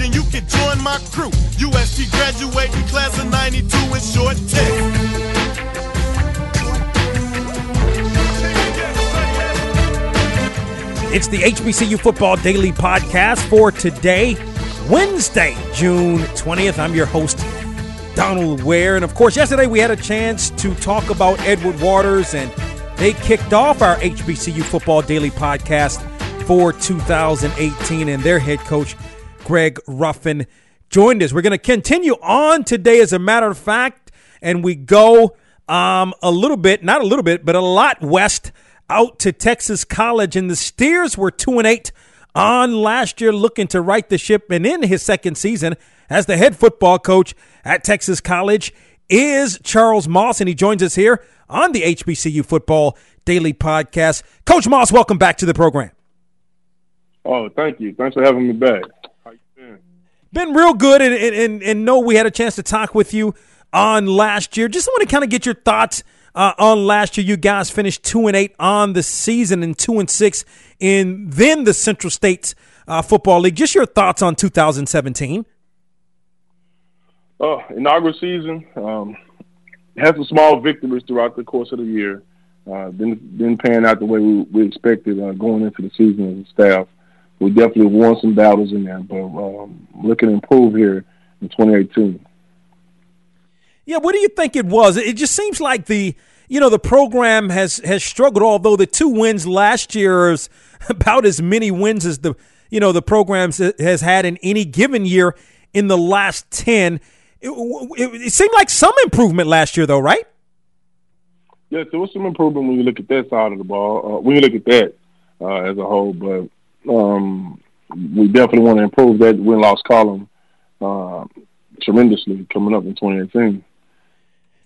then you can join my crew. UST graduating class of 92 in short tech. It's the HBCU Football Daily Podcast for today, Wednesday, June 20th. I'm your host, Donald Ware. And of course, yesterday we had a chance to talk about Edward Waters, and they kicked off our HBCU Football Daily Podcast for 2018. And their head coach, Greg Ruffin, joined us. We're going to continue on today, as a matter of fact, and we go um, a little bit, not a little bit, but a lot west out to Texas College, and the Steers were two and eight on last year, looking to right the ship. And in his second season as the head football coach at Texas College is Charles Moss, and he joins us here on the HBCU Football Daily Podcast. Coach Moss, welcome back to the program. Oh, thank you. Thanks for having me back. Been? Real good, and, and, and know we had a chance to talk with you on last year. Just want to kind of get your thoughts – uh, on last year. You guys finished two and eight on the season and two and six in then the Central States uh, Football League. Just your thoughts on 2017. Oh, inaugural season um, had some small victories throughout the course of the year. Uh, didn't didn't pan out the way we, we expected uh, going into the season as a staff. We definitely won some battles in there, but um, looking to improve here in 2018. Yeah, what do you think it was? It just seems like the you know the program has has struggled. Although the two wins last year is about as many wins as the you know the program has had in any given year in the last ten. It, it, it, seemed like some improvement last year, though, right? Yes, there was some improvement when you look at that side of the ball. Uh, when you look at that uh, as a whole, but um, we definitely want to improve that win loss column uh, tremendously coming up in 2018.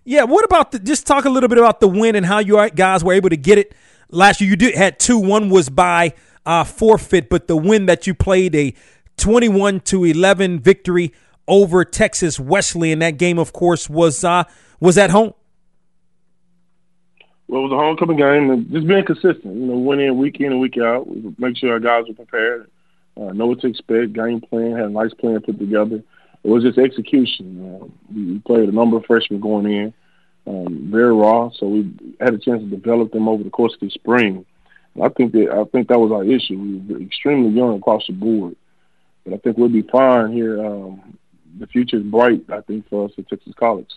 Yeah, what about the, just talk a little bit about the win and how you guys were able to get it last year. You did had two. One was by uh, forfeit, but the win that you played a twenty-one to eleven victory over Texas Wesleyan, and That game, of course, was uh, was at home. Well, it was a homecoming game, and just being consistent. You know, winning week in and week out. Make sure our guys were prepared, uh, know what to expect. Game plan had a nice plan put together it was just execution. Uh, we played a number of freshmen going in, um, very raw, so we had a chance to develop them over the course of the spring. And I think that I think that was our issue. We were extremely young across the board, but I think we'll be fine here. Um, the future is bright, I think, for us at Texas College.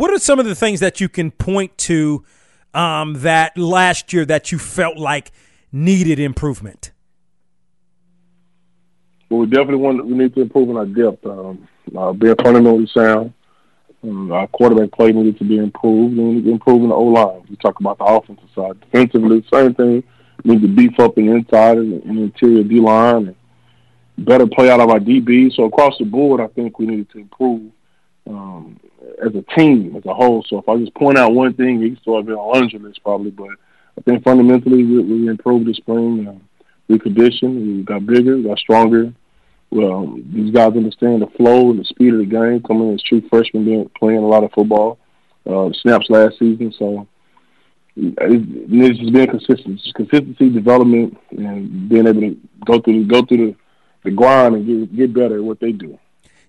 What are some of the things that you can point to um, that last year that you felt like needed improvement? but we definitely want we need to improve on our depth. Um, uh, being fundamentally sound. Um, our quarterback play needed to be improved. We need to improve in the O line. We talk about the offensive side. Defensively, same thing. We need to beef up the inside and the interior D line and better play out of our DB. So across the board, I think we needed to improve um, as a team, as a whole. So if I just point out one thing, it still have been a laundry list probably, but I think fundamentally we, we improved this spring. Uh, we conditioned, we got bigger, got stronger, well, these guys understand the flow and the speed of the game. Coming as true freshmen, being playing a lot of football, uh, snaps last season. So it's just being consistent, just consistency, development, and being able to go through go through the, the grind and get get better at what they do.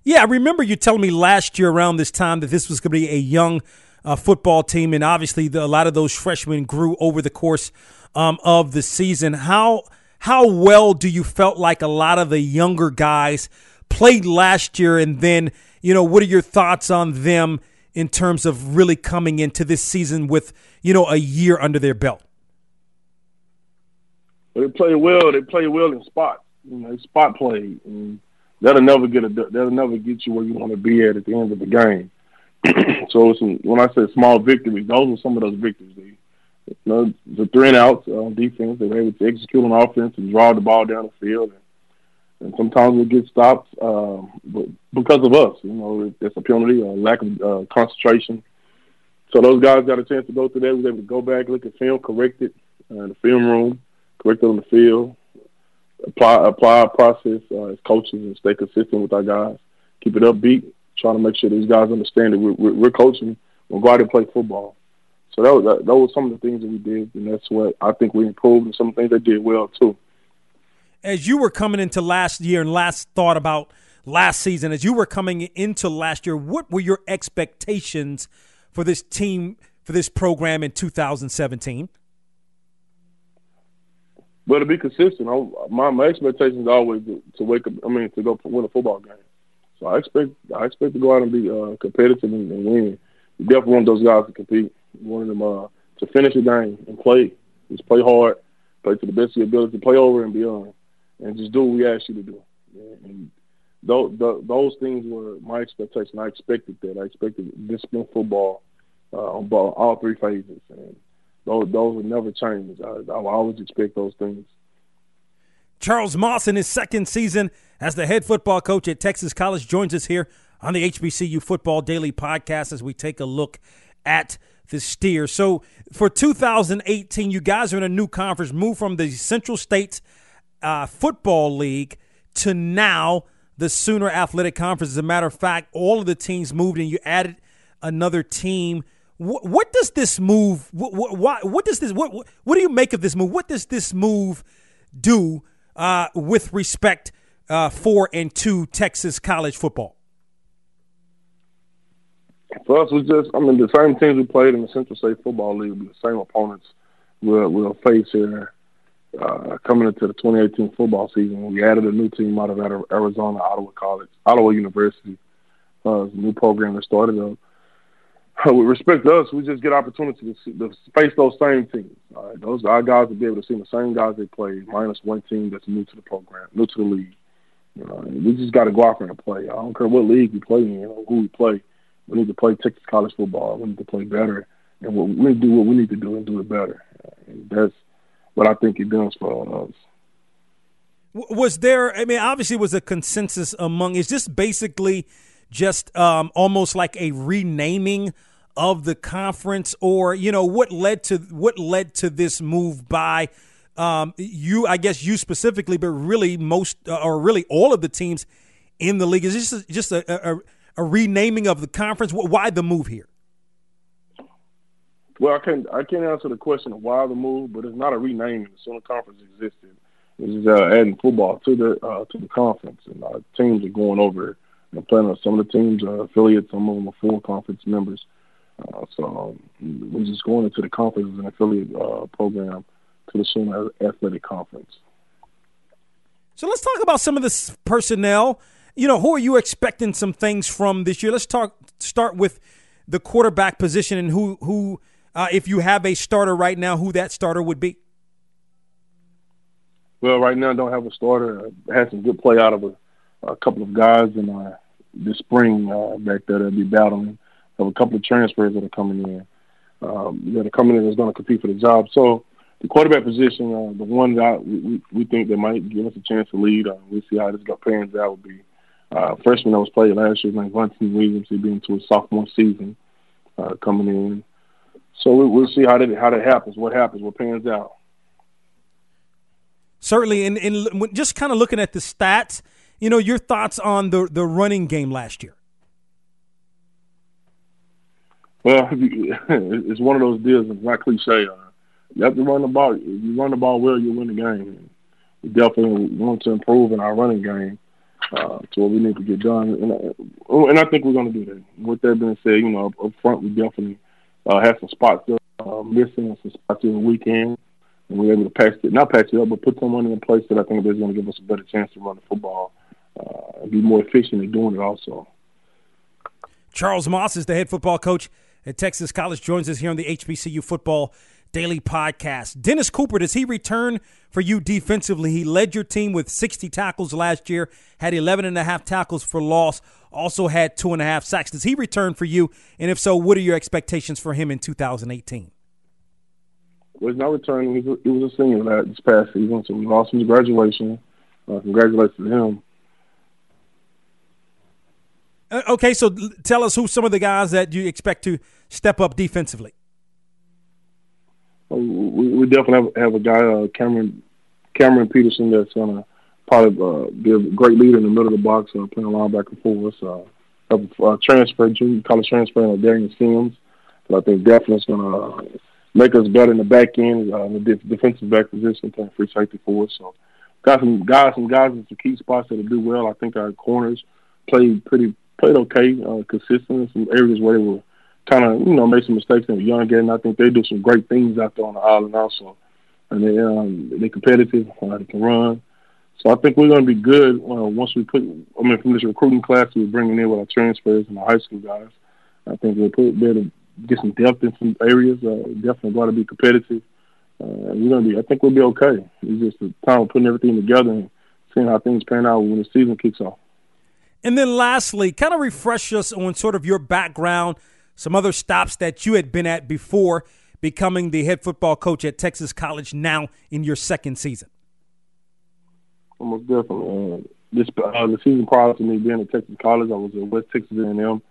Yeah, I remember you telling me last year around this time that this was going to be a young uh, football team, and obviously the, a lot of those freshmen grew over the course um, of the season. How how well do you felt like a lot of the younger guys played last year? And then, you know, what are your thoughts on them in terms of really coming into this season with, you know, a year under their belt? They play well. They play well in spot. You know, spot play. And that'll never get a. That'll never get you where you want to be at at the end of the game. so when I say small victories, those are some of those victories. They you know, the three and outs on defense. They were able to execute on offense and draw the ball down the field. And, and sometimes we get stopped uh, because of us. You know, it's a penalty or lack of uh, concentration. So those guys got a chance to go through that. We was able to go back, look at film, correct it uh, in the film room, correct it on the field, apply apply our process uh, as coaches and stay consistent with our guys. Keep it upbeat, trying to make sure these guys understand that we're, we're, we're coaching. We'll go play football. So that was that, those were some of the things that we did, and that's what I think we improved, and some things they did well too. as you were coming into last year and last thought about last season, as you were coming into last year, what were your expectations for this team, for this program in 2017? But to be consistent, I, my my expectations are always to, wake up. I mean, to go win a football game. So I expect I expect to go out and be uh, competitive and, and win. We definitely want those guys to compete. We want them uh, to finish the game and play. Just play hard, play to the best of your ability, play over and beyond, and just do what we ask you to do. And those, those things were my expectation. I expected that. I expected disciplined football uh, on ball, all three phases, and those those will never change. I, I always expect those things. Charles Moss, in his second season as the head football coach at Texas College, joins us here on the HBCU Football Daily Podcast as we take a look at the steer. So for 2018, you guys are in a new conference, move from the Central States uh, Football League to now the Sooner Athletic Conference. As a matter of fact, all of the teams moved and you added another team. What, what does this move? What, what, what does this? What, what do you make of this move? What does this move do uh, with respect uh, for and to Texas college football? For us, we just, I mean, the same teams we played in the Central State Football League, the same opponents we'll, we'll face here uh, coming into the 2018 football season. We added a new team out of Arizona, Ottawa College, Ottawa University. Uh, a new program that started up. With respect to us, we just get opportunity to, see, to face those same teams. Right, those our guys will be able to see the same guys they play, minus one team that's new to the program, new to the league. You know, we just got to go out there and play. I don't care what league we play in or who we play. We need to play Texas college football. We need to play better, and we need to do what we need to do and do it better. And that's what I think it does for us. Was there? I mean, obviously, was a consensus among. Is this basically just um, almost like a renaming of the conference, or you know, what led to what led to this move by um, you? I guess you specifically, but really most uh, or really all of the teams in the league. Is this just a, a, a renaming of the conference? Why the move here? Well, I can't I can't answer the question of why the move, but it's not a renaming. The Conference existed. It's uh, adding football to the uh, to the conference, and uh, teams are going over and playing. Some of the teams are affiliates, some of them are full conference members. So um, we're just going into the conference as an affiliate uh, program to the Sooner Athletic Conference. So let's talk about some of this personnel. You know, who are you expecting some things from this year? Let's talk. Start with the quarterback position and who who uh, if you have a starter right now, who that starter would be? Well, right now I don't have a starter. I had some good play out of a, a couple of guys in uh, the spring uh, back there that'll be battling. Have a couple of transfers that are coming in. Um, that are coming in that's going to compete for the job. So the quarterback position, uh, the one that we, we think that might give us a chance to lead. Uh, we'll see how this pans out. Would be uh, freshman that was played last year, like Vontae Williams. He'll be into his sophomore season uh, coming in. So we, will see how that how that happens. What happens? What pans out? Certainly, and, and just kind of looking at the stats, you know, your thoughts on the the running game last year. Well, it's one of those deals. It's not cliche. Uh, you have to run the ball. If you run the ball well, you win the game. We definitely want to improve in our running game uh, to what we need to get done, and, uh, and I think we're going to do that. With that being said, you know, up front we definitely uh, some spots uh, missing and some spots in the weekend. And we were able to patch it, not patch it up, but put someone in a place that I think is going to give us a better chance to run the football uh, and be more efficient in doing it also. Charles Moss is the head football coach at Texas College, joins us here on the HBCU Football Daily Podcast. Dennis Cooper, does he return for you defensively? He led your team with 60 tackles last year, had 11 and a half tackles for loss, also had two and a half sacks. Does he return for you? And if so, what are your expectations for him in 2018? Well, he's not returning. He was, a senior this past season, so we lost him to graduation. Uh, congratulations to him. Uh, okay, so tell us who some of the guys that you expect to step up defensively we, we definitely have, a guy, uh, Cameron Cameron Peterson, that's gonna probably uh, be a great leader in the middle of the box, uh, playing a linebacker for us. Uh, a uh, transfer, junior college transfer, uh, Darian Sims, but I think definitely is gonna uh, make us better in the back end, uh, in the def- defensive back position, playing free safety for us. So got some guys, some guys in some key spots that will do well. I think our corners played pretty played okay, uh, consistent in some areas where they were kind of you know made some mistakes and were young and I think they do some great things out there on the island also, and they um, they competitive. Uh, they can run. So I think we're going to be good uh, once we put. I mean, from this recruiting class we're bringing in with our transfers and our high school guys. I think we'll put be able to get some depth in some areas. Uh, definitely going to be competitive. Uh, we're going to be. I think we'll be okay. It's just the time of putting everything together and seeing how things pan out when the season kicks off. And then lastly, kind of refresh us on sort of your background, some other stops that you had been at before becoming the head football coach at Texas College now in your second season. Almost definitely. Uh, this uh, the season prior to me being at Texas College, I was at West Texas A&M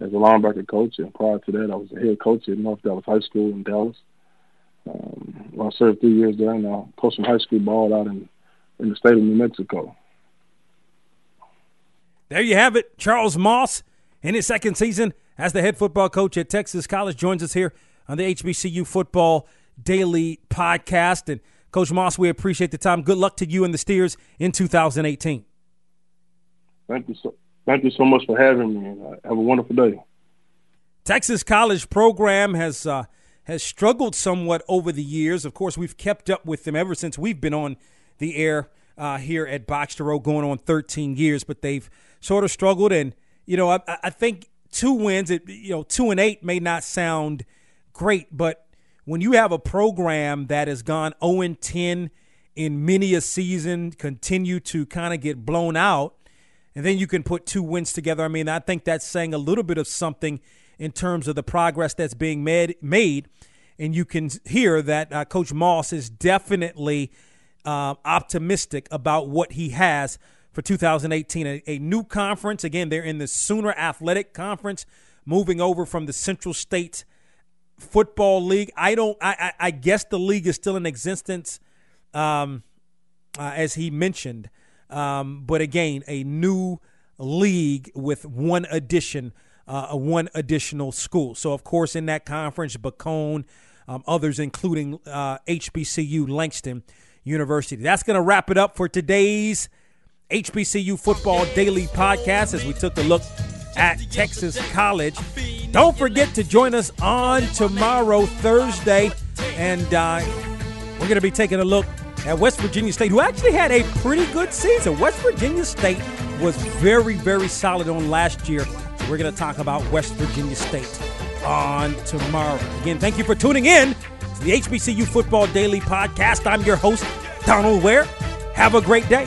as a linebacker coach, and prior to that, I was a head coach at North Dallas High School in Dallas. Um, I served three years there, and I coached some high school ball out in in the state of New Mexico. There you have it. Charles Moss, in his second season as the head football coach at Texas College, joins us here on the HBCU Football Daily Podcast. And Coach Moss, we appreciate the time. Good luck to you and the Steers in 2018. Thank you so, thank you so much for having me. Have a wonderful day. Texas College program has uh, has struggled somewhat over the years. Of course, we've kept up with them ever since we've been on the air uh, here at BOXTOROW, going on 13 years. But they've sort of struggled. And, you know, I, I think two wins, it, you know, two and eight may not sound great, but when you have a program that has gone 0 and 10 in many a season, continue to kind of get blown out, and then you can put two wins together. I mean, I think that's saying a little bit of something in terms of the progress that's being made. made. And you can hear that uh, Coach Moss is definitely uh, optimistic about what he has for 2018. A, a, new conference. Again, they're in the Sooner Athletic Conference, moving over from the Central State Football League. I don't. I, I, I guess the league is still in existence, um, uh, as he mentioned. Um, but again, a new league with one addition, uh, one additional school. So, of course, in that conference, Bacone, um, others, including uh, HBCU Langston University. That's going to wrap it up for today's HBCU Football Daily Podcast as we took a look at Texas College. Don't forget to join us on tomorrow, Thursday, and uh, we're going to be taking a look at West Virginia State, who actually had a pretty good season. West Virginia State was very, very solid on last year. So we're going to talk about West Virginia State on tomorrow. Again, thank you for tuning in to the HBCU Football Daily Podcast. I'm your host, Donald Ware. Have a great day.